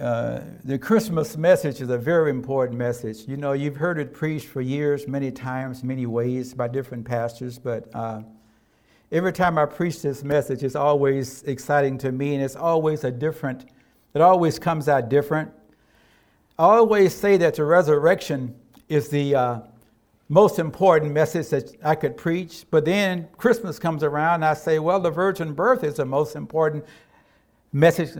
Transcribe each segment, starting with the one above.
uh, the Christmas message is a very important message. You know, you've heard it preached for years, many times, many ways by different pastors, but uh, every time I preach this message, it's always exciting to me, and it's always a different, it always comes out different. I always say that the resurrection is the uh, most important message that I could preach, but then Christmas comes around, and I say, well, the virgin birth is the most important message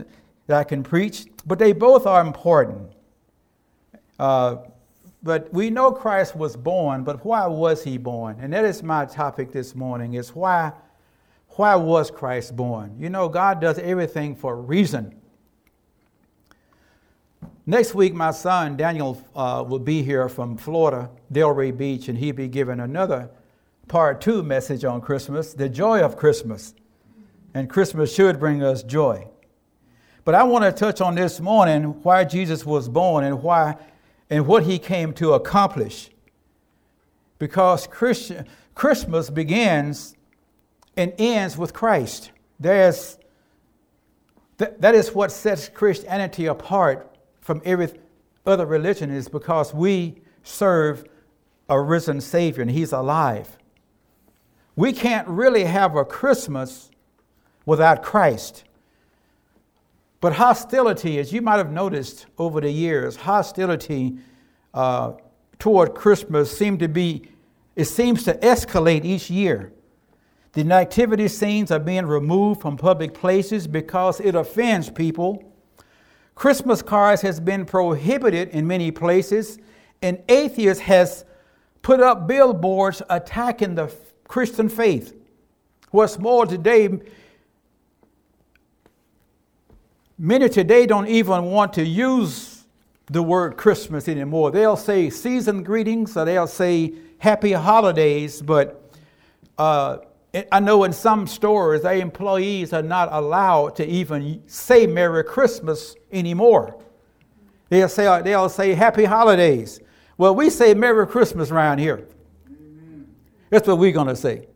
that I can preach, but they both are important. Uh, but we know Christ was born, but why was he born? And that is my topic this morning is why, why was Christ born? You know, God does everything for a reason. Next week, my son Daniel uh, will be here from Florida, Delray Beach, and he'll be giving another part two message on Christmas, the joy of Christmas. And Christmas should bring us joy. But I want to touch on this morning why Jesus was born and why and what he came to accomplish. Because Christmas begins and ends with Christ. There's, th- that is what sets Christianity apart from every other religion, is because we serve a risen Savior and He's alive. We can't really have a Christmas without Christ. But hostility, as you might have noticed over the years, hostility uh, toward Christmas seemed to be, it seems to escalate each year. The nativity scenes are being removed from public places because it offends people. Christmas cards has been prohibited in many places, and atheists has put up billboards attacking the Christian faith. What's more, today Many today don't even want to use the word Christmas anymore. They'll say season greetings or they'll say happy holidays, but uh, I know in some stores, their employees are not allowed to even say Merry Christmas anymore. They'll say, they'll say Happy Holidays. Well, we say Merry Christmas around here. That's what we're going to say.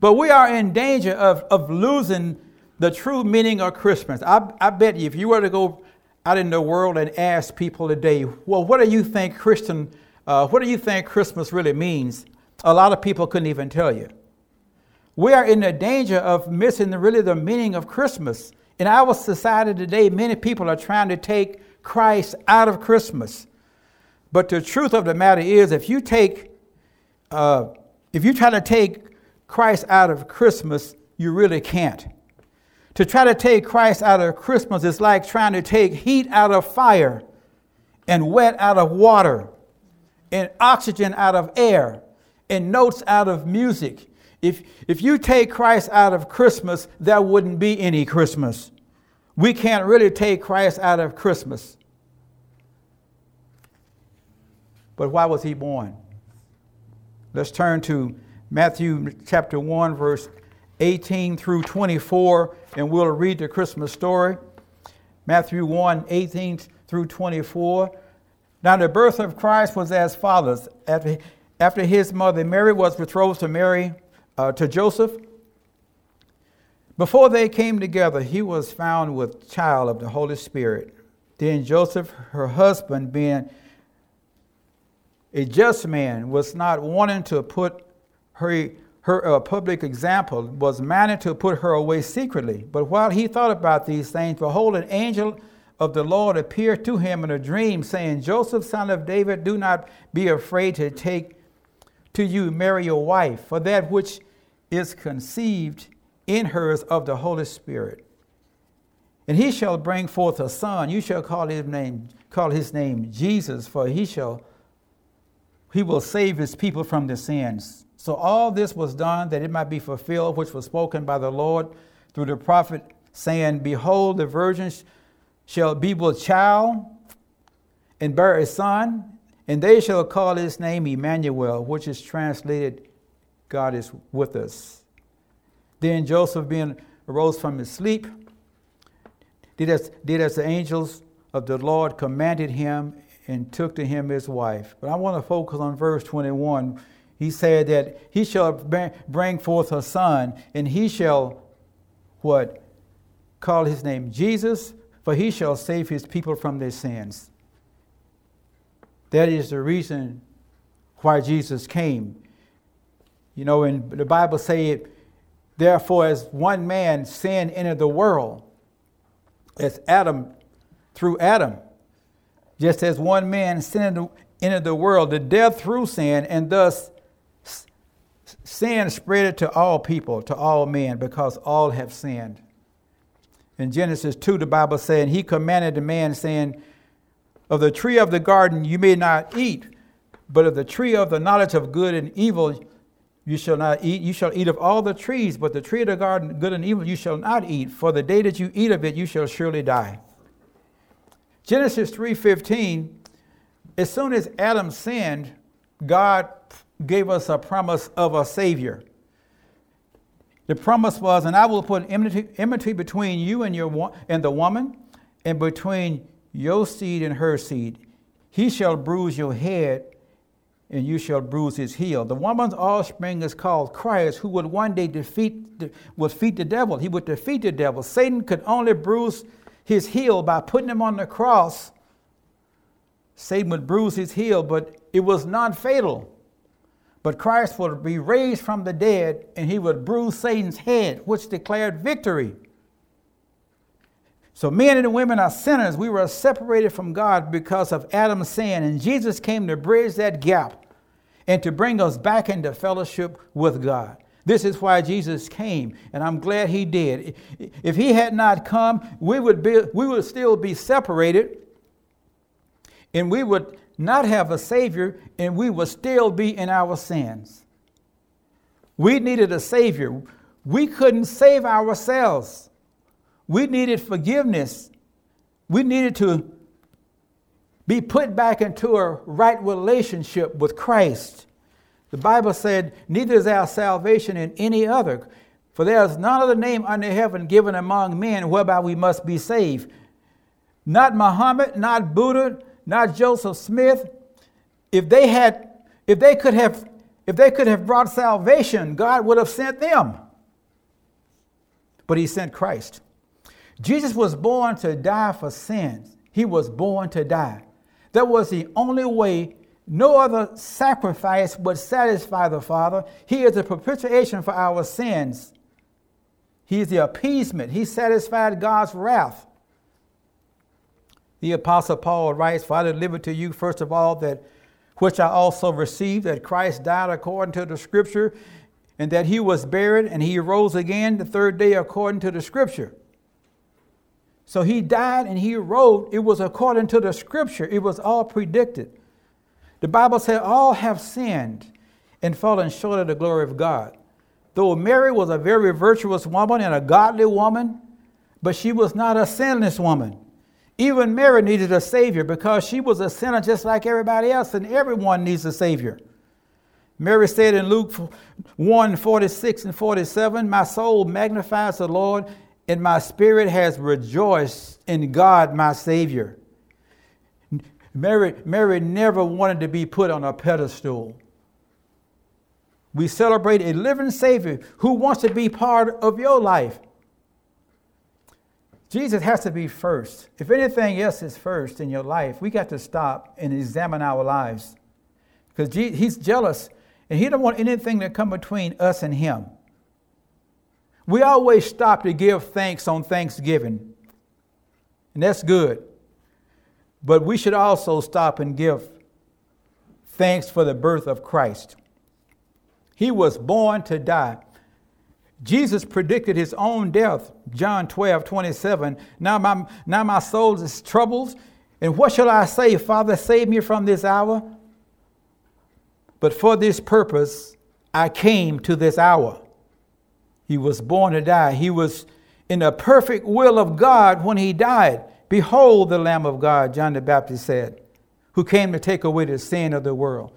But we are in danger of, of losing the true meaning of Christmas. I, I bet you, if you were to go out in the world and ask people today, well, what do you think Christian, uh, what do you think Christmas really means? A lot of people couldn't even tell you. We are in the danger of missing the, really the meaning of Christmas. In our society today, many people are trying to take Christ out of Christmas. But the truth of the matter is, if you take, uh, if you try to take Christ out of Christmas, you really can't. To try to take Christ out of Christmas is like trying to take heat out of fire and wet out of water and oxygen out of air and notes out of music. If, if you take Christ out of Christmas, there wouldn't be any Christmas. We can't really take Christ out of Christmas. But why was he born? Let's turn to Matthew chapter 1, verse 18 through 24, and we'll read the Christmas story. Matthew 1 18 through 24. Now, the birth of Christ was as follows. After, after his mother Mary was betrothed to Mary, uh, to Joseph, before they came together, he was found with child of the Holy Spirit. Then Joseph, her husband, being a just man, was not wanting to put her her uh, public example was managed to put her away secretly. But while he thought about these things, behold, an angel of the Lord appeared to him in a dream, saying, Joseph, son of David, do not be afraid to take to you Mary your wife, for that which is conceived in her is of the Holy Spirit. And he shall bring forth a son. You shall call his name, call his name Jesus, for he shall he will save his people from their sins. So all this was done that it might be fulfilled, which was spoken by the Lord through the prophet, saying, Behold, the virgin shall be with child and bear a son, and they shall call his name Emmanuel, which is translated, God is with us. Then Joseph, being arose from his sleep, did as, did as the angels of the Lord commanded him, and took to him his wife. But I want to focus on verse 21 he said that he shall bring forth a son, and he shall what? Call his name Jesus, for he shall save his people from their sins. That is the reason why Jesus came. You know, and the Bible say, therefore, as one man sin entered the world, as Adam, through Adam, just as one man sin entered the world, the death through sin, and thus sin spread it to all people, to all men, because all have sinned. In Genesis 2, the Bible saying, He commanded the man, saying, Of the tree of the garden you may not eat, but of the tree of the knowledge of good and evil you shall not eat. You shall eat of all the trees, but the tree of the garden, good and evil, you shall not eat. For the day that you eat of it, you shall surely die. Genesis 3:15, as soon as Adam sinned, God gave us a promise of a Savior. The promise was, and I will put enmity, enmity between you and, your, and the woman, and between your seed and her seed. He shall bruise your head, and you shall bruise his heel. The woman's offspring is called Christ, who would one day defeat the, would defeat the devil. He would defeat the devil. Satan could only bruise his heel by putting him on the cross. Satan would bruise his heel, but it was not fatal. But Christ would be raised from the dead and he would bruise Satan's head, which declared victory. So, men and women are sinners. We were separated from God because of Adam's sin, and Jesus came to bridge that gap and to bring us back into fellowship with God. This is why Jesus came, and I'm glad he did. If he had not come, we would, be, we would still be separated, and we would not have a Savior, and we would still be in our sins. We needed a Savior. We couldn't save ourselves. We needed forgiveness. We needed to be put back into a right relationship with Christ. The Bible said, Neither is our salvation in any other, for there is none other name under heaven given among men whereby we must be saved. Not Muhammad, not Buddha, not Joseph Smith. If they had, if they could have, if they could have brought salvation, God would have sent them. But he sent Christ. Jesus was born to die for sins. He was born to die. That was the only way. No other sacrifice would satisfy the Father. He is the propitiation for our sins. He is the appeasement. He satisfied God's wrath. The Apostle Paul writes, For I delivered to you, first of all, that which I also received, that Christ died according to the Scripture, and that he was buried, and he rose again the third day according to the Scripture. So he died and he rose. It was according to the Scripture, it was all predicted. The Bible said, All have sinned and fallen short of the glory of God. Though Mary was a very virtuous woman and a godly woman, but she was not a sinless woman. Even Mary needed a Savior because she was a sinner just like everybody else, and everyone needs a Savior. Mary said in Luke 1 46 and 47, My soul magnifies the Lord, and my spirit has rejoiced in God, my Savior. Mary, Mary never wanted to be put on a pedestal. We celebrate a living Savior who wants to be part of your life. Jesus has to be first. If anything else is first in your life, we got to stop and examine our lives. Because he's jealous and he don't want anything to come between us and him. We always stop to give thanks on Thanksgiving. And that's good. But we should also stop and give thanks for the birth of Christ. He was born to die. Jesus predicted his own death, John 12, 27. Now my, now my soul is troubled, and what shall I say? Father, save me from this hour. But for this purpose I came to this hour. He was born to die. He was in the perfect will of God when he died. Behold the Lamb of God, John the Baptist said, who came to take away the sin of the world.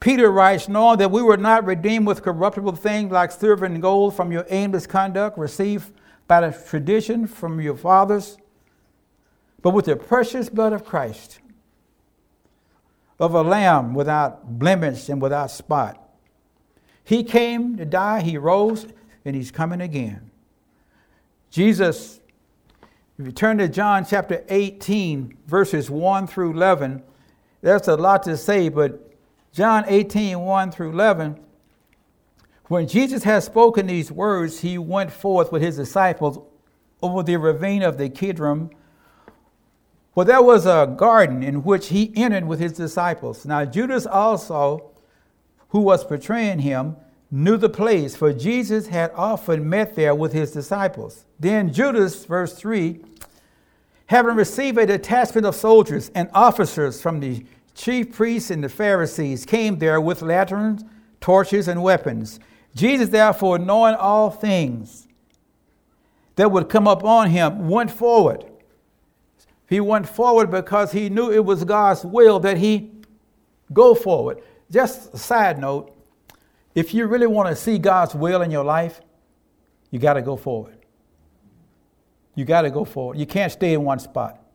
Peter writes, knowing that we were not redeemed with corruptible things like silver and gold from your aimless conduct received by the tradition from your fathers, but with the precious blood of Christ, of a lamb without blemish and without spot. He came to die, he rose, and he's coming again. Jesus If you turn to John chapter 18, verses 1 through 11, there's a lot to say, but John 18, 1 through 11, when Jesus had spoken these words, he went forth with his disciples over the ravine of the Kidron. Well, there was a garden in which he entered with his disciples. Now, Judas also, who was betraying him, knew the place, for Jesus had often met there with his disciples. Then Judas, verse 3, having received a detachment of soldiers and officers from the chief priests and the Pharisees, came there with lanterns, torches, and weapons. Jesus, therefore, knowing all things that would come upon him, went forward. He went forward because he knew it was God's will that he go forward. Just a side note if you really want to see God's will in your life, you got to go forward. You got to go forward. You can't stay in one spot.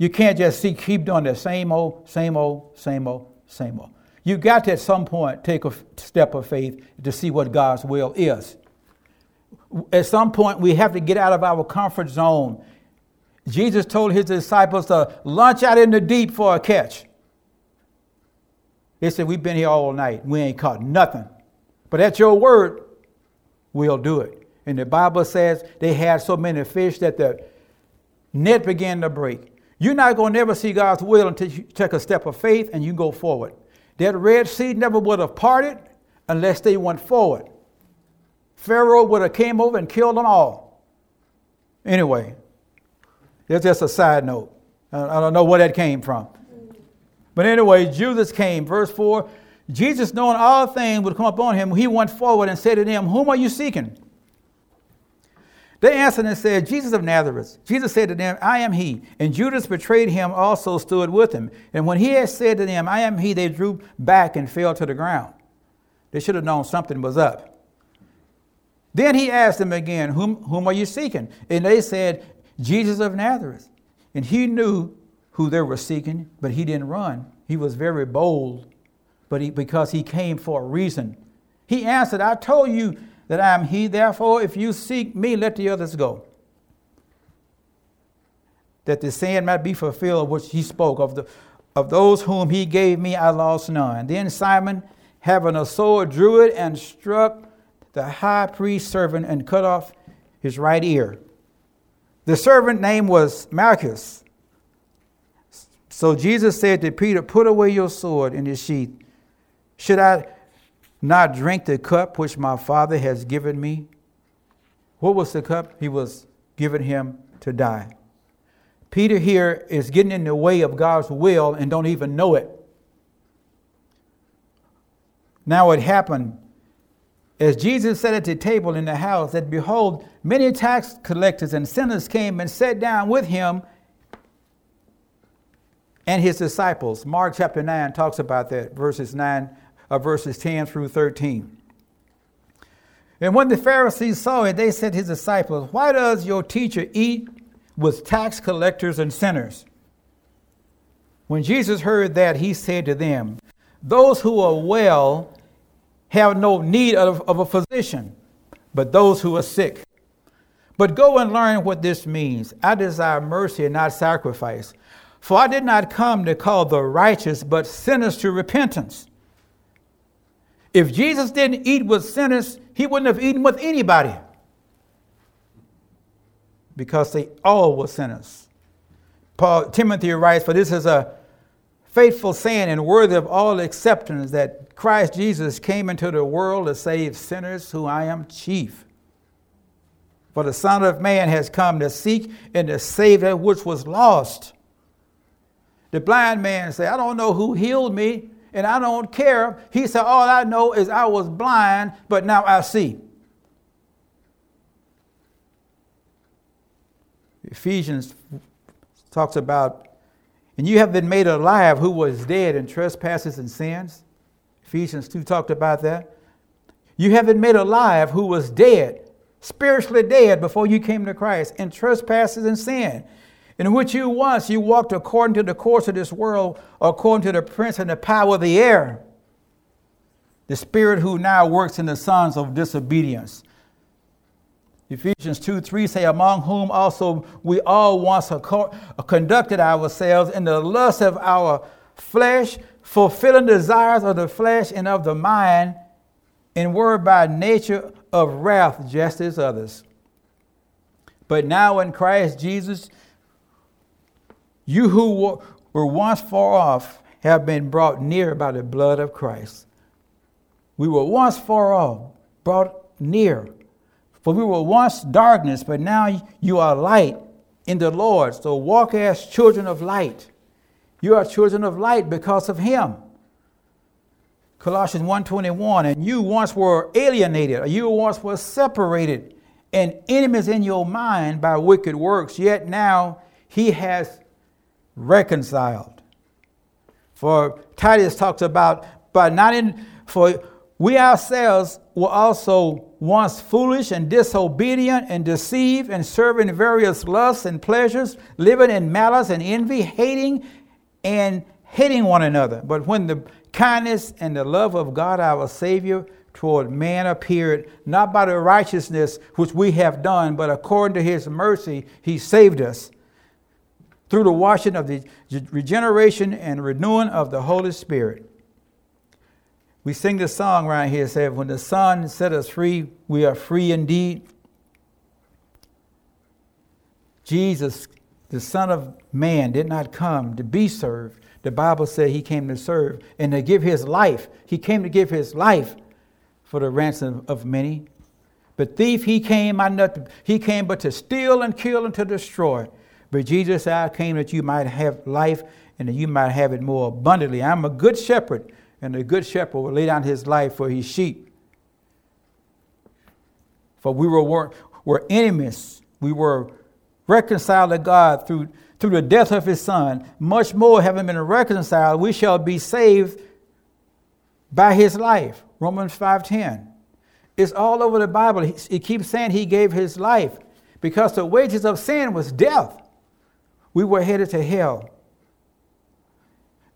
You can't just see, keep doing the same old, same old, same old, same old. You got to at some point take a step of faith to see what God's will is. At some point, we have to get out of our comfort zone. Jesus told his disciples to launch out in the deep for a catch. They said, We've been here all night. We ain't caught nothing. But at your word, we'll do it. And the Bible says they had so many fish that the net began to break. You're not going to never see God's will until you take a step of faith and you go forward. That Red Sea never would have parted unless they went forward. Pharaoh would have came over and killed them all. Anyway, that's just a side note. I don't know where that came from. But anyway, Judas came. Verse 4 Jesus, knowing all things would come upon him, he went forward and said to them, Whom are you seeking? They answered and said, Jesus of Nazareth. Jesus said to them, I am he. And Judas betrayed him also stood with him. And when he had said to them, I am he, they drew back and fell to the ground. They should have known something was up. Then he asked them again, Whom, whom are you seeking? And they said, Jesus of Nazareth. And he knew who they were seeking, but he didn't run. He was very bold, but he, because he came for a reason. He answered, I told you that I am he, therefore, if you seek me, let the others go. That the saying might be fulfilled which he spoke of the of those whom he gave me, I lost none. Then Simon, having a sword, drew it and struck the high priest's servant and cut off his right ear. The servant name was Malchus. So Jesus said to Peter, Put away your sword in its sheath. Should I not drink the cup which my Father has given me? What was the cup? He was given him to die. Peter here is getting in the way of God's will and don't even know it. Now it happened as Jesus sat at the table in the house that behold, many tax collectors and sinners came and sat down with him and his disciples. Mark chapter 9 talks about that, verses 9, uh, verses 10 through 13. And when the Pharisees saw it, they said to his disciples, Why does your teacher eat with tax collectors and sinners? When Jesus heard that, he said to them, Those who are well have no need of, of a physician, but those who are sick. But go and learn what this means. I desire mercy and not sacrifice for I did not come to call the righteous, but sinners to repentance. If Jesus didn't eat with sinners, he wouldn't have eaten with anybody because they all were sinners. Paul Timothy writes, For this is a faithful saying and worthy of all acceptance that Christ Jesus came into the world to save sinners, who I am chief. For the Son of Man has come to seek and to save that which was lost. The blind man said, I don't know who healed me, and I don't care. He said, All I know is I was blind, but now I see. Ephesians talks about, and you have been made alive who was dead in trespasses and sins. Ephesians 2 talked about that. You have been made alive who was dead, spiritually dead before you came to Christ in trespasses and sin in which you once you walked according to the course of this world, according to the prince and the power of the air, the spirit who now works in the sons of disobedience. Ephesians 2 3 say, Among whom also we all once conducted ourselves in the lust of our flesh, fulfilling desires of the flesh and of the mind, and were by nature of wrath just as others. But now in Christ Jesus, you who were once far off have been brought near by the blood of Christ. We were once far off, brought near. For we were once darkness, but now you are light in the Lord. So walk as children of light. You are children of light because of him. Colossians 1:21 and you once were alienated, you once were separated and enemies in your mind by wicked works, yet now he has reconciled. For Titus talks about but not in for we ourselves were also once foolish and disobedient and deceived and serving various lusts and pleasures, living in malice and envy, hating and hating one another. But when the kindness and the love of God our Savior toward man appeared, not by the righteousness which we have done, but according to his mercy, he saved us through the washing of the regeneration and renewing of the Holy Spirit we sing this song right here, said, When the Son set us free, we are free indeed. Jesus, the Son of Man, did not come to be served. The Bible said he came to serve and to give his life. He came to give his life for the ransom of many. But thief, he came, I not, he came but to steal and kill and to destroy. But Jesus, I came that you might have life and that you might have it more abundantly. I'm a good shepherd and the good shepherd will lay down his life for his sheep. For we were, were enemies. We were reconciled to God through, through the death of his son. Much more, having been reconciled, we shall be saved by his life. Romans 5.10. It's all over the Bible. It keeps saying he gave his life because the wages of sin was death. We were headed to hell.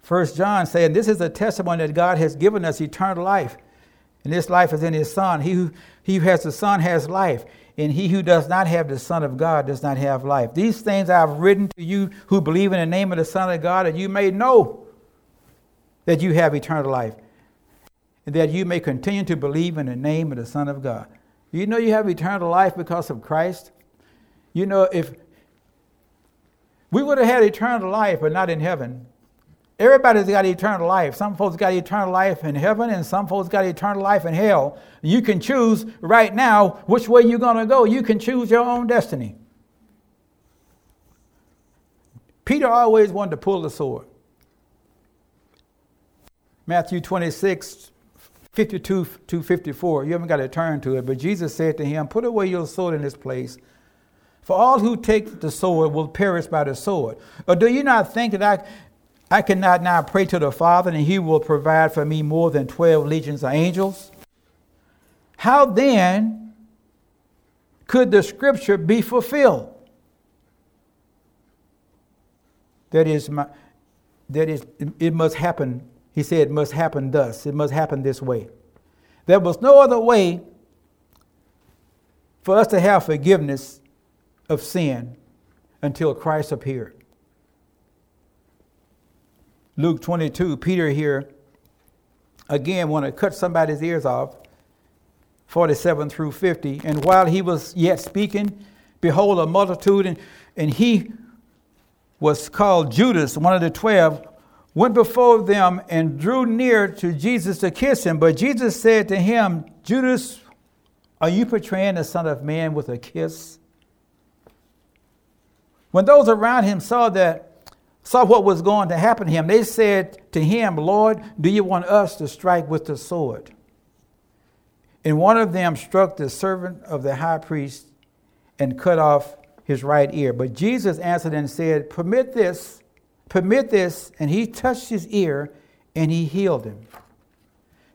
First John saying, This is a testimony that God has given us eternal life. And this life is in his Son. He who, he who has the Son has life. And he who does not have the Son of God does not have life. These things I have written to you who believe in the name of the Son of God, that you may know that you have eternal life. And that you may continue to believe in the name of the Son of God. You know you have eternal life because of Christ. You know, if we would have had eternal life, but not in heaven, Everybody's got eternal life. Some folks got eternal life in heaven, and some folks got eternal life in hell. You can choose right now which way you're going to go. You can choose your own destiny. Peter always wanted to pull the sword. Matthew 26, 52 to 54. You haven't got to turn to it, but Jesus said to him, Put away your sword in this place. For all who take the sword will perish by the sword. Or do you not think that I I cannot now pray to the Father, and he will provide for me more than 12 legions of angels. How then could the scripture be fulfilled? That is, my, that is, it must happen. He said it must happen thus. It must happen this way. There was no other way for us to have forgiveness of sin until Christ appeared. Luke 22, Peter here again want to cut somebody's ears off, 47 through 50. And while he was yet speaking, behold, a multitude, and, and he was called Judas, one of the twelve, went before them and drew near to Jesus to kiss him. But Jesus said to him, Judas, are you portraying the Son of Man with a kiss? When those around him saw that saw what was going to happen to him, they said to him, Lord, do you want us to strike with the sword? And one of them struck the servant of the high priest and cut off his right ear. But Jesus answered and said, Permit this, permit this. And he touched his ear and he healed him.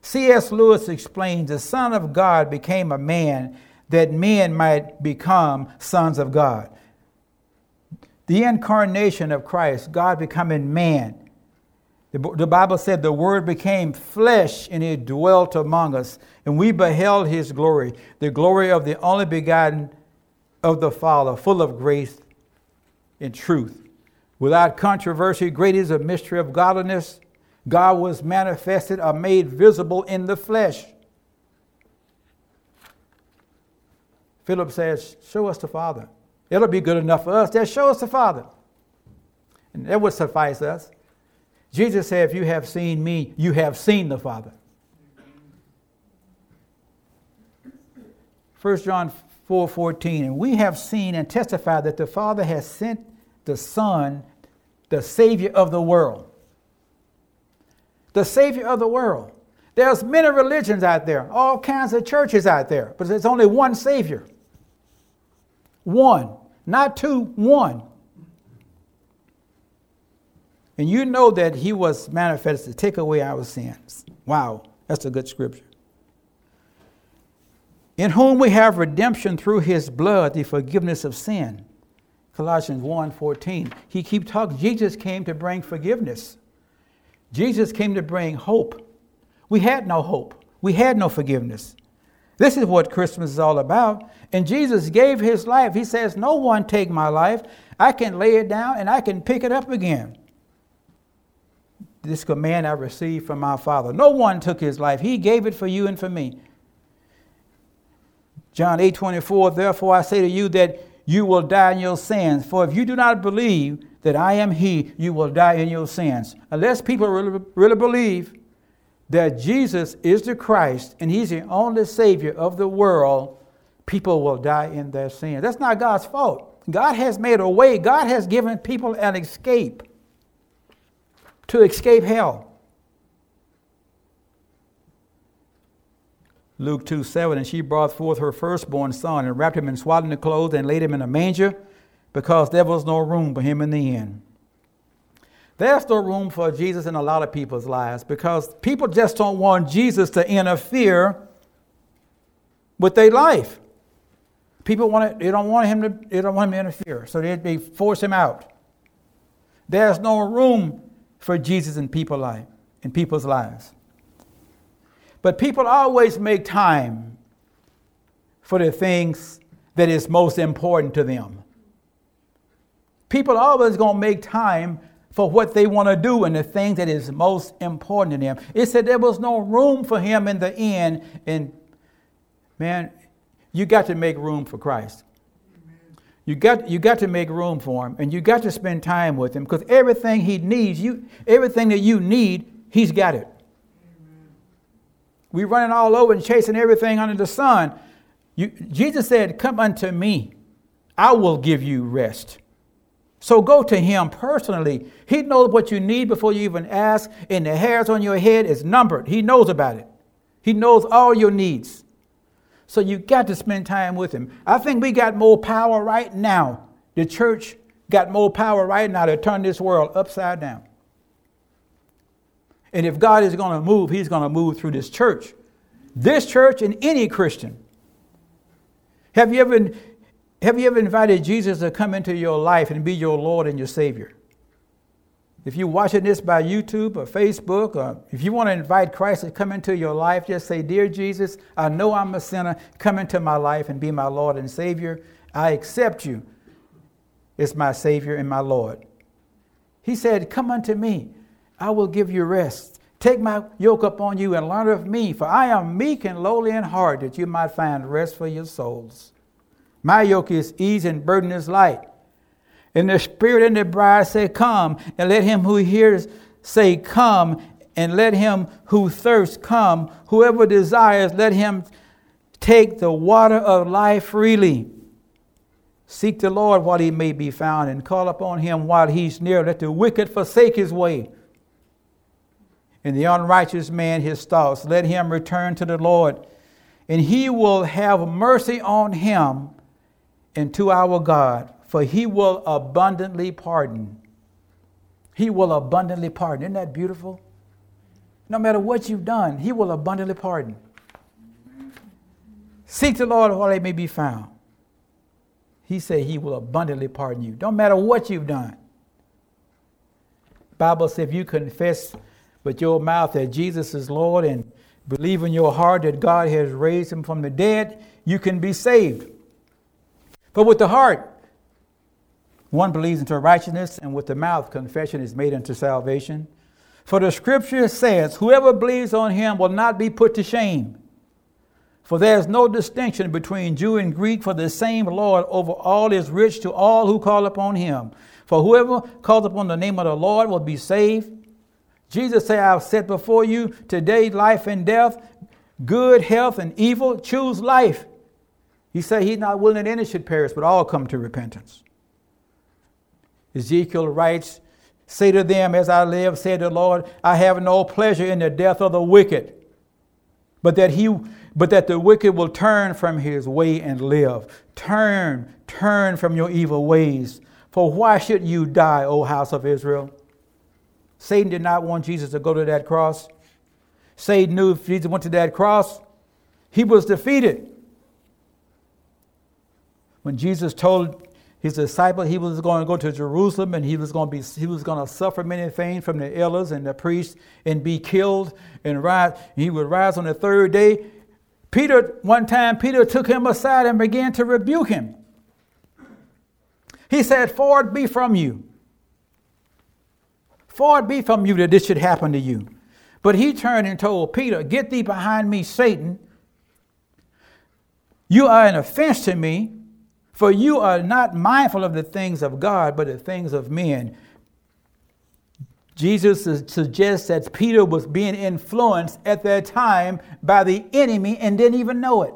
C.S. Lewis explains the Son of God became a man that men might become sons of God the incarnation of Christ, God becoming man. The, the Bible said the Word became flesh and it dwelt among us, and we beheld his glory, the glory of the only begotten of the Father, full of grace and truth. Without controversy, great is the mystery of godliness. God was manifested or made visible in the flesh. Philip says, Show us the Father. It'll be good enough for us. Just show us the Father. And that would suffice us. Jesus said, If you have seen me, you have seen the Father. 1 John 4 14, and we have seen and testified that the Father has sent the Son, the Savior of the world. The Savior of the world. There's many religions out there, all kinds of churches out there, but there's only one Savior. One, not two, one. And you know that he was manifested to take away our sins. Wow, that's a good scripture. In whom we have redemption through his blood, the forgiveness of sin. Colossians 1:14. He keep talking. Jesus came to bring forgiveness. Jesus came to bring hope. We had no hope. We had no forgiveness. This is what Christmas is all about. And Jesus gave his life. He says, No one take my life. I can lay it down and I can pick it up again this command I received from my Father. No one took his life. He gave it for you and for me. John 8 24, therefore I say to you that you will die in your sins. For if you do not believe that I am He, you will die in your sins. Unless people really, really believe that Jesus is the Christ and He's the only Savior of the world, people will die in their sin. That's not God's fault. God has made a way, God has given people an escape to escape hell. Luke 2 7, and she brought forth her firstborn son and wrapped him in swaddling clothes and laid him in a manger because there was no room for him in the inn. There's no room for Jesus in a lot of people's lives because people just don't want Jesus to interfere with their life. People want it, they don't want him to, they don't want him to interfere, so they, they force him out. There's no room for Jesus in people life, in people's lives. But people always make time for the things that is most important to them. People always going to make time for what they want to do and the thing that is most important to them. It said there was no room for him in the end. And man, you got to make room for Christ. You got, you got to make room for him and you got to spend time with him because everything he needs, you, everything that you need, he's got it. We're running all over and chasing everything under the sun. You, Jesus said, Come unto me, I will give you rest. So go to him personally. He knows what you need before you even ask, and the hairs on your head is numbered. He knows about it. He knows all your needs. So you got to spend time with him. I think we got more power right now. The church got more power right now to turn this world upside down. And if God is going to move, he's going to move through this church. This church and any Christian. Have you ever have you ever invited Jesus to come into your life and be your Lord and your Savior? If you're watching this by YouTube or Facebook, or if you want to invite Christ to come into your life, just say, Dear Jesus, I know I'm a sinner. Come into my life and be my Lord and Savior. I accept you as my Savior and my Lord. He said, Come unto me. I will give you rest. Take my yoke upon you and learn of me, for I am meek and lowly in heart, that you might find rest for your souls. My yoke is easy and burden is light. And the Spirit and the bride say, Come. And let him who hears say, Come. And let him who thirsts come. Whoever desires, let him take the water of life freely. Seek the Lord while he may be found, and call upon him while he's near. Let the wicked forsake his way, and the unrighteous man his thoughts. Let him return to the Lord, and he will have mercy on him and to our God for he will abundantly pardon. He will abundantly pardon. Isn't that beautiful? No matter what you've done, he will abundantly pardon. Seek the Lord while he may be found. He said he will abundantly pardon you. Don't matter what you've done. Bible says if you confess with your mouth that Jesus is Lord and believe in your heart that God has raised him from the dead, you can be saved. But with the heart, one believes into righteousness, and with the mouth, confession is made unto salvation. For the scripture says, Whoever believes on him will not be put to shame. For there is no distinction between Jew and Greek, for the same Lord over all is rich to all who call upon him. For whoever calls upon the name of the Lord will be saved. Jesus said, I have set before you today life and death, good health and evil. Choose life. He said he's not willing that any should perish, but all come to repentance. Ezekiel writes, Say to them, As I live, said the Lord, I have no pleasure in the death of the wicked, but that he but that the wicked will turn from his way and live. Turn, turn from your evil ways. For why should you die, O house of Israel? Satan did not want Jesus to go to that cross. Satan knew if Jesus went to that cross, he was defeated. When Jesus told his disciple he was going to go to Jerusalem and he was going to be he was going to suffer many things from the elders and the priests and be killed and rise he would rise on the third day. Peter one time Peter took him aside and began to rebuke him. He said far be from you. Far be from you that this should happen to you. But he turned and told Peter get thee behind me Satan. You are an offense to me for you are not mindful of the things of God, but the things of men. Jesus suggests that Peter was being influenced at that time by the enemy and didn't even know it.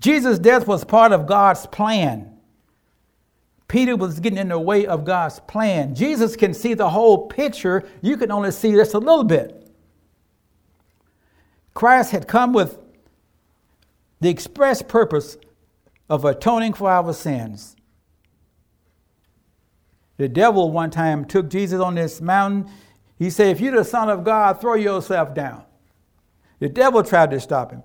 Jesus' death was part of God's plan. Peter was getting in the way of God's plan. Jesus can see the whole picture, you can only see just a little bit. Christ had come with the express purpose of atoning for our sins. The devil one time took Jesus on this mountain. He said, If you're the Son of God, throw yourself down. The devil tried to stop him.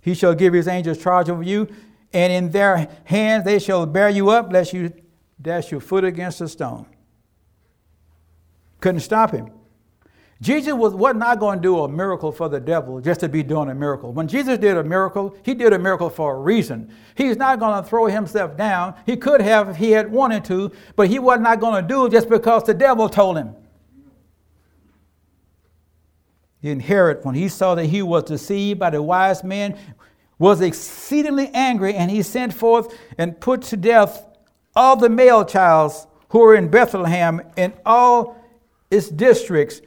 He shall give his angels charge over you, and in their hands they shall bear you up, lest you dash your foot against a stone. Couldn't stop him. Jesus was, was not going to do a miracle for the devil just to be doing a miracle. When Jesus did a miracle, he did a miracle for a reason. He's not going to throw himself down. He could have if he had wanted to, but he was not going to do it just because the devil told him. The Herod, when he saw that he was deceived by the wise men, was exceedingly angry, and he sent forth and put to death all the male childs who were in Bethlehem and all its districts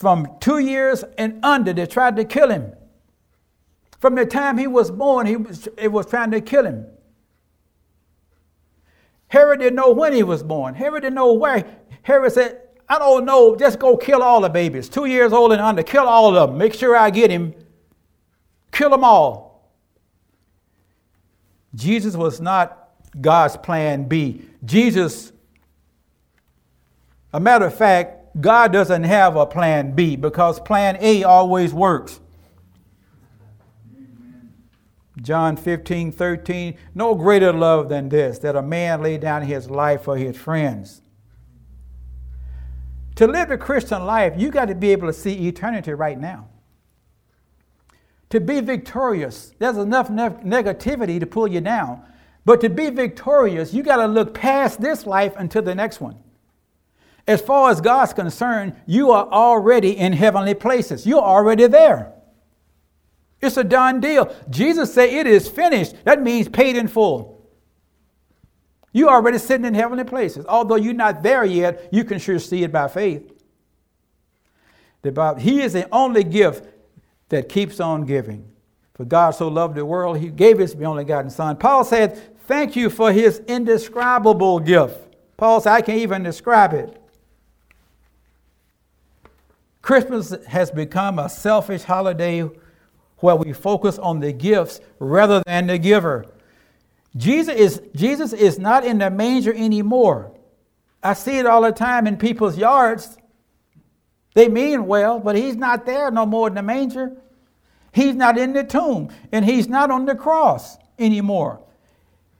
from two years and under, they tried to kill him. From the time he was born, he was, it was trying to kill him. Herod didn't know when he was born. Herod didn't know where. Herod said, I don't know, just go kill all the babies, two years old and under, kill all of them. Make sure I get him. Kill them all. Jesus was not God's plan B. Jesus, a matter of fact, God doesn't have a plan B because plan A always works. John 15, 13, no greater love than this, that a man lay down his life for his friends. To live the Christian life, you got to be able to see eternity right now. To be victorious, there's enough ne- negativity to pull you down. But to be victorious, you got to look past this life until the next one. As far as God's concerned, you are already in heavenly places. You're already there. It's a done deal. Jesus said it is finished. That means paid in full. You're already sitting in heavenly places. Although you're not there yet, you can sure see it by faith. The Bible, he is the only gift that keeps on giving. For God so loved the world, he gave his only begotten Son. Paul said, Thank you for his indescribable gift. Paul said, I can't even describe it. Christmas has become a selfish holiday where we focus on the gifts rather than the giver. Jesus is, Jesus is not in the manger anymore. I see it all the time in people's yards. They mean well, but he's not there no more in the manger. He's not in the tomb, and he's not on the cross anymore.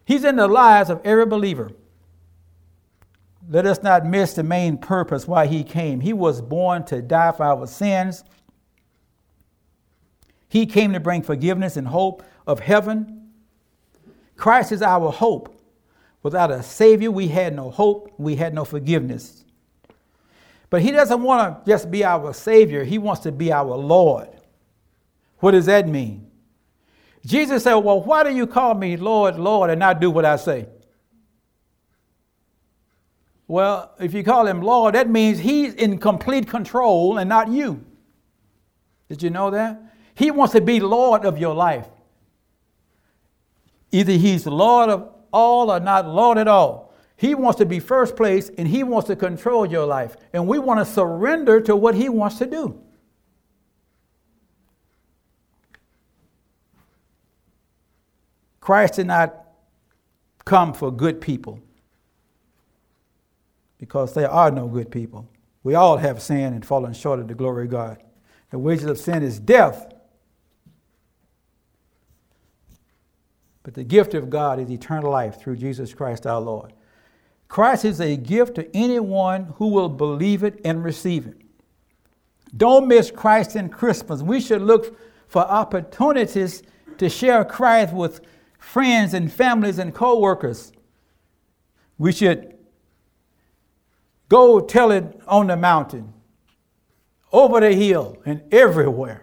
He's in the lives of every believer. Let us not miss the main purpose why he came. He was born to die for our sins. He came to bring forgiveness and hope of heaven. Christ is our hope. Without a Savior, we had no hope, we had no forgiveness. But He doesn't want to just be our Savior, He wants to be our Lord. What does that mean? Jesus said, Well, why do you call me Lord, Lord, and not do what I say? Well, if you call him Lord, that means he's in complete control and not you. Did you know that? He wants to be Lord of your life. Either he's Lord of all or not Lord at all. He wants to be first place and he wants to control your life. And we want to surrender to what he wants to do. Christ did not come for good people because there are no good people. We all have sinned and fallen short of the glory of God. The wages of sin is death. But the gift of God is eternal life through Jesus Christ our Lord. Christ is a gift to anyone who will believe it and receive it. Don't miss Christ in Christmas. We should look for opportunities to share Christ with friends and families and co workers. We should Go tell it on the mountain, over the hill, and everywhere.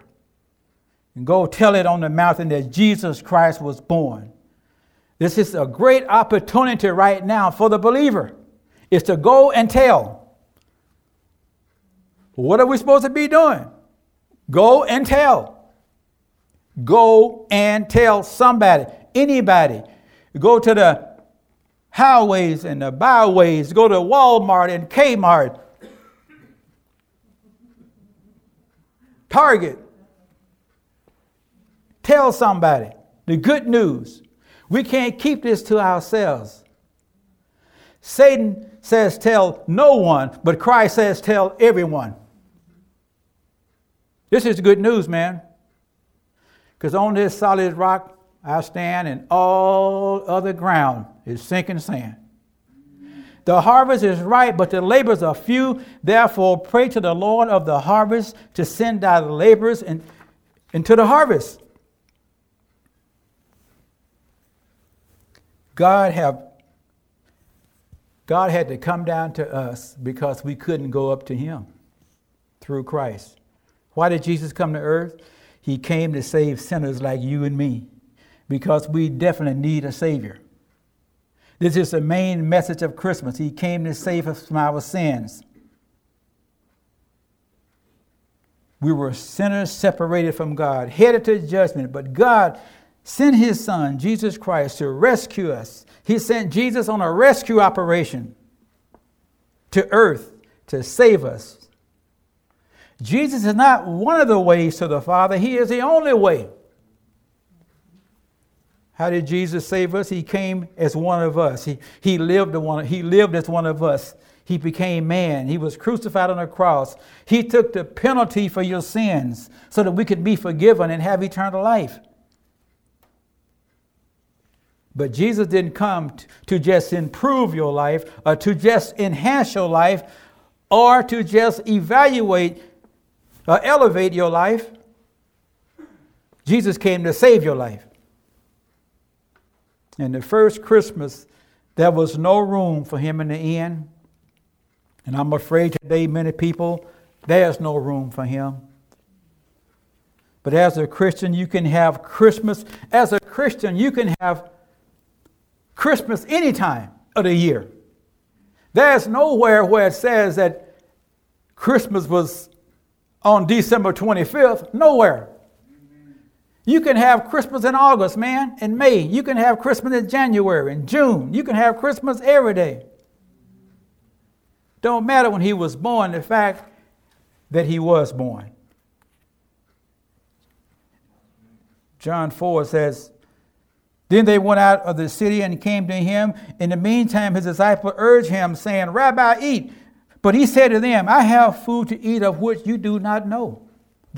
And go tell it on the mountain that Jesus Christ was born. This is a great opportunity right now for the believer. Is to go and tell. What are we supposed to be doing? Go and tell. Go and tell somebody, anybody. Go to the highways and the byways, go to Walmart and Kmart, Target. Tell somebody the good news. We can't keep this to ourselves. Satan says, Tell no one, but Christ says, Tell everyone. This is good news, man. Because on this solid rock, I stand, and all other ground is sinking sand. The harvest is ripe, but the laborers are few. Therefore, pray to the Lord of the harvest to send out the laborers in, into the harvest. God have God had to come down to us because we couldn't go up to him through Christ. Why did Jesus come to earth? He came to save sinners like you and me because we definitely need a Savior. This is the main message of Christmas. He came to save us from our sins. We were sinners separated from God, headed to judgment, but God sent His Son, Jesus Christ, to rescue us. He sent Jesus on a rescue operation to earth to save us. Jesus is not one of the ways to the Father, He is the only way. How did Jesus save us? He came as one of us. He, he, lived, one, he lived as one of us. He became man. He was crucified on a cross. He took the penalty for your sins so that we could be forgiven and have eternal life. But Jesus didn't come to just improve your life or to just enhance your life or to just evaluate or elevate your life. Jesus came to save your life. And the first Christmas, there was no room for him in the inn. And I'm afraid today, many people, there's no room for him. But as a Christian, you can have Christmas. As a Christian, you can have Christmas any time of the year. There's nowhere where it says that Christmas was on December 25th. Nowhere. You can have Christmas in August, man, in May. You can have Christmas in January, in June. You can have Christmas every day. Don't matter when he was born, the fact that he was born. John 4 says, Then they went out of the city and came to him. In the meantime, his disciples urged him, saying, Rabbi, eat. But he said to them, I have food to eat of which you do not know.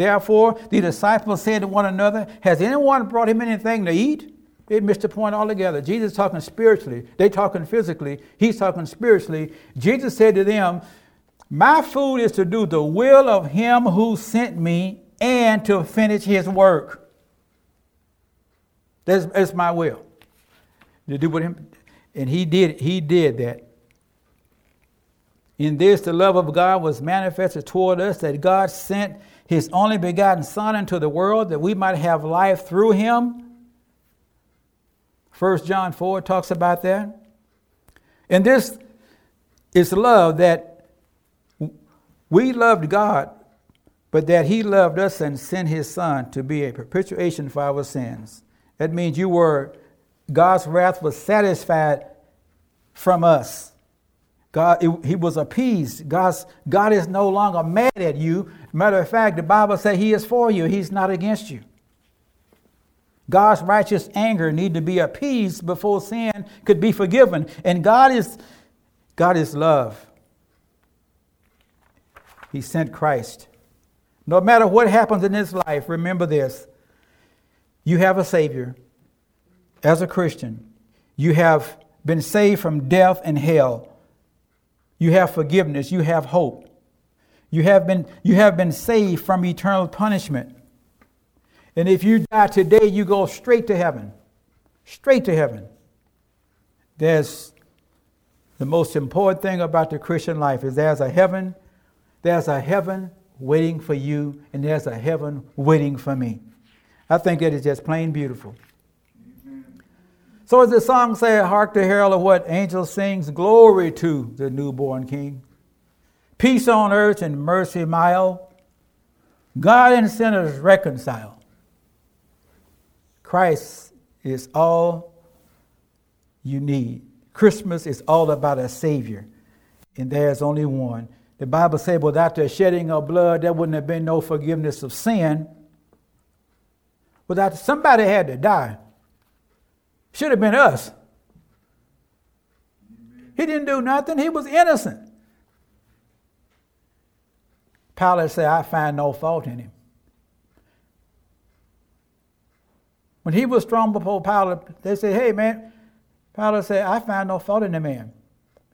Therefore, the disciples said to one another, Has anyone brought him anything to eat? They missed the point altogether. Jesus talking spiritually. They talking physically. He's talking spiritually. Jesus said to them, My food is to do the will of him who sent me and to finish his work. That's, that's my will. To do what him, and he did. He did that. In this, the love of God was manifested toward us that God sent His only begotten Son into the world that we might have life through Him. First John four talks about that. And this is love that we loved God but that he loved us and sent his son to be a propitiation for our sins. That means you were, God's wrath was satisfied from us. God, it, he was appeased. God's, God is no longer mad at you. Matter of fact, the Bible says he is for you. He's not against you. God's righteous anger need to be appeased before sin could be forgiven. And God is, God is love. He sent Christ no matter what happens in this life, remember this you have a Savior. As a Christian, you have been saved from death and hell. You have forgiveness. You have hope. You have been, you have been saved from eternal punishment. And if you die today, you go straight to heaven. Straight to heaven. There's the most important thing about the Christian life is there's a heaven, there's a heaven waiting for you, and there's a heaven waiting for me. I think that is just plain beautiful. So as the song says, hark the herald of what angel sings, glory to the newborn king. Peace on earth and mercy mild. God and sinners reconcile. Christ is all you need. Christmas is all about a Savior, and there's only one. The Bible says, without the shedding of blood, there wouldn't have been no forgiveness of sin. Without somebody had to die. Should have been us. He didn't do nothing, he was innocent. Pilate said, I find no fault in him. When he was strong before Pilate, they said, Hey man, Pilate said, I find no fault in the man.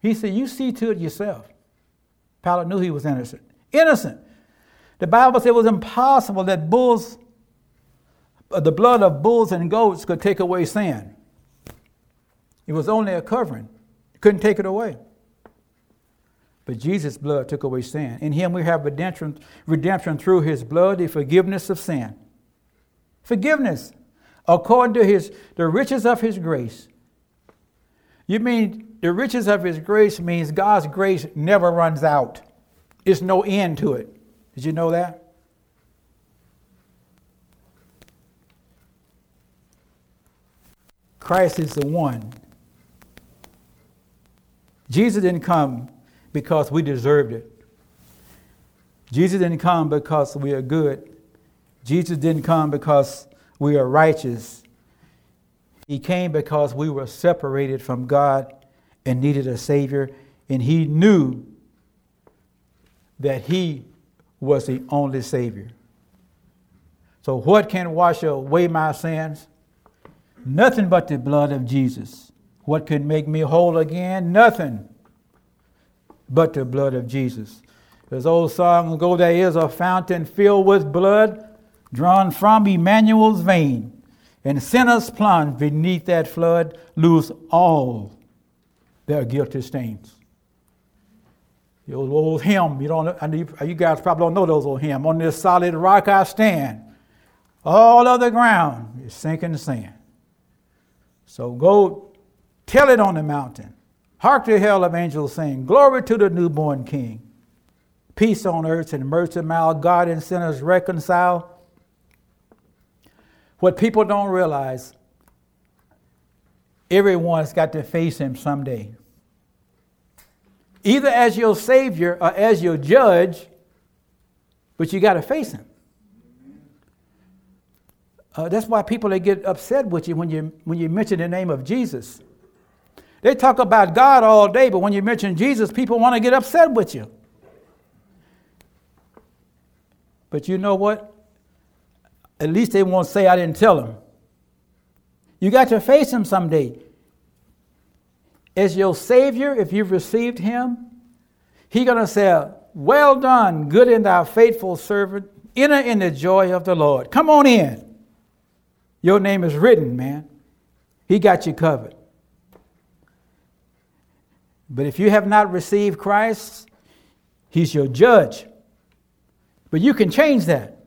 He said, You see to it yourself. Pilate knew he was innocent. Innocent. The Bible said it was impossible that bulls, uh, the blood of bulls and goats could take away sin. It was only a covering. Couldn't take it away. But Jesus' blood took away sin. In him we have redemption, redemption through his blood, the forgiveness of sin. Forgiveness according to his the riches of his grace. You mean the riches of his grace means God's grace never runs out. There's no end to it. Did you know that? Christ is the one. Jesus didn't come because we deserved it. Jesus didn't come because we are good. Jesus didn't come because we are righteous. He came because we were separated from God and needed a Savior, and he knew that he was the only Savior. So, what can wash away my sins? Nothing but the blood of Jesus. What can make me whole again? Nothing but the blood of Jesus. This old song ago, there is a fountain filled with blood drawn from Emmanuel's vein, and sinners plunged beneath that flood lose all their guilty stains. The old, old hymn, you don't you guys probably don't know those old hymns. On this solid rock I stand. All other ground is sinking sand. So go tell it on the mountain. Hark hell of angels sing. Glory to the newborn king. Peace on earth and mercy mild. God and sinners reconcile. What people don't realize Everyone's got to face him someday. Either as your Savior or as your judge, but you got to face him. Uh, that's why people they get upset with you when you when you mention the name of Jesus. They talk about God all day, but when you mention Jesus, people want to get upset with you. But you know what? At least they won't say I didn't tell them. You got to face him someday. As your Savior, if you've received him, He's going to say, Well done, good and thou faithful servant. Enter in the joy of the Lord. Come on in. Your name is written, man. He got you covered. But if you have not received Christ, He's your judge. But you can change that.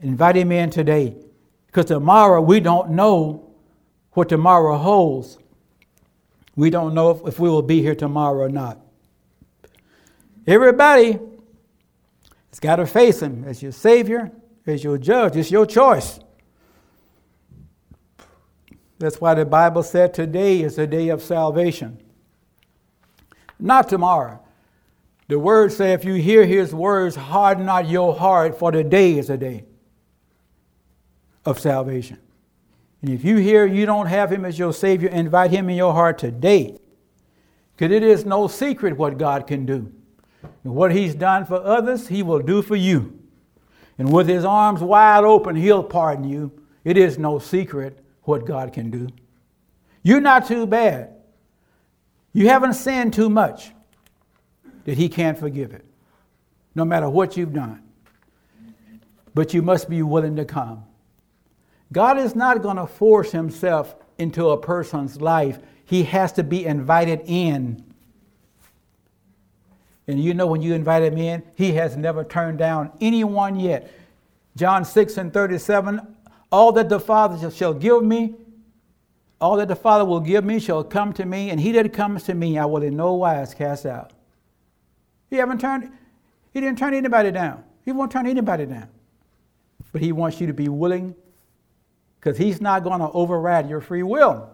Invite Him in today. Because tomorrow we don't know what tomorrow holds. We don't know if, if we will be here tomorrow or not. Everybody has got to face Him as your Savior, as your judge. It's your choice. That's why the Bible said today is the day of salvation. Not tomorrow. The words say, if you hear his words, harden not your heart, for the day is a day of salvation. And if you hear you don't have him as your Savior, invite him in your heart today. Because it is no secret what God can do. And what he's done for others, he will do for you. And with his arms wide open, he'll pardon you. It is no secret what God can do. You're not too bad. You haven't sinned too much that He can't forgive it, no matter what you've done. But you must be willing to come. God is not going to force Himself into a person's life, He has to be invited in. And you know, when you invite Him in, He has never turned down anyone yet. John 6 and 37 all that the Father shall give me, all that the Father will give me shall come to me, and he that comes to me I will in no wise cast out. He haven't turned, he didn't turn anybody down. He won't turn anybody down. But he wants you to be willing, because he's not going to override your free will.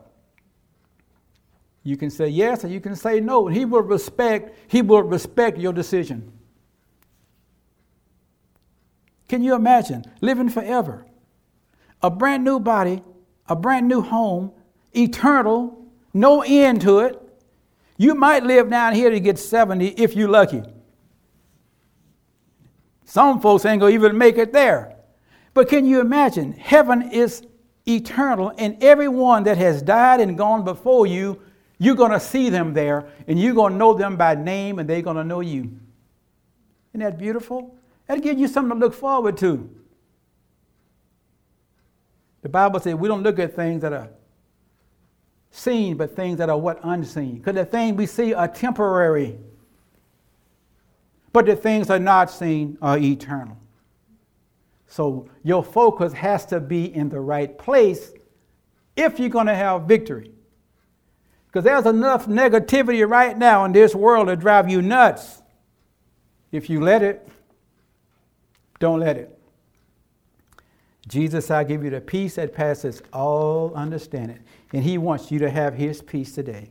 You can say yes or you can say no. He will respect, he will respect your decision. Can you imagine living forever? a brand new body, a brand new home, eternal, no end to it. You might live down here to get 70 if you're lucky. Some folks ain't gonna even make it there. But can you imagine? Heaven is eternal, and everyone that has died and gone before you, you're gonna see them there, and you're gonna know them by name, and they're gonna know you. Isn't that beautiful? That gives you something to look forward to. The Bible says we don't look at things that are seen, but things that are what unseen. Because the things we see are temporary, but the things that are not seen are eternal. So your focus has to be in the right place if you're going to have victory. Because there's enough negativity right now in this world to drive you nuts. If you let it, don't let it. Jesus, I give you the peace that passes all understanding. And He wants you to have His peace today.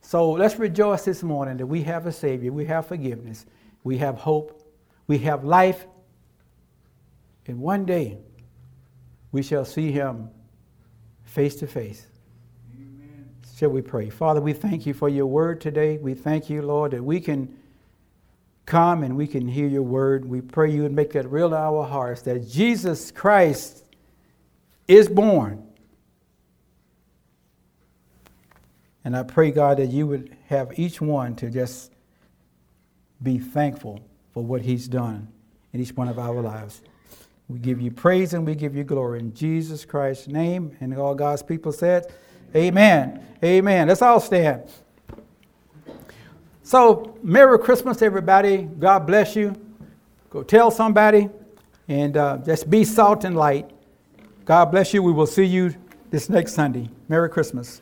So let's rejoice this morning that we have a Savior, we have forgiveness, we have hope, we have life. And one day we shall see Him face to face. Shall we pray? Father, we thank you for your word today. We thank you, Lord, that we can come and we can hear your word. We pray you would make that real to our hearts that Jesus Christ is born. And I pray, God, that you would have each one to just be thankful for what he's done in each one of our lives. We give you praise and we give you glory in Jesus Christ's name. And all God's people said, Amen. Amen. Let's all stand. So, Merry Christmas, everybody. God bless you. Go tell somebody and uh, just be salt and light. God bless you. We will see you this next Sunday. Merry Christmas.